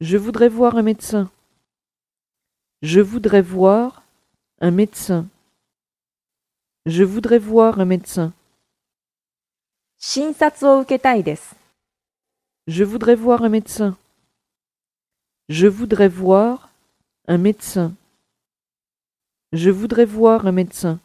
Je voudrais voir un médecin. Je voudrais voir un médecin. Je voudrais voir un médecin. Je voudrais voir un médecin. Je voudrais voir un médecin. Je voudrais voir un médecin.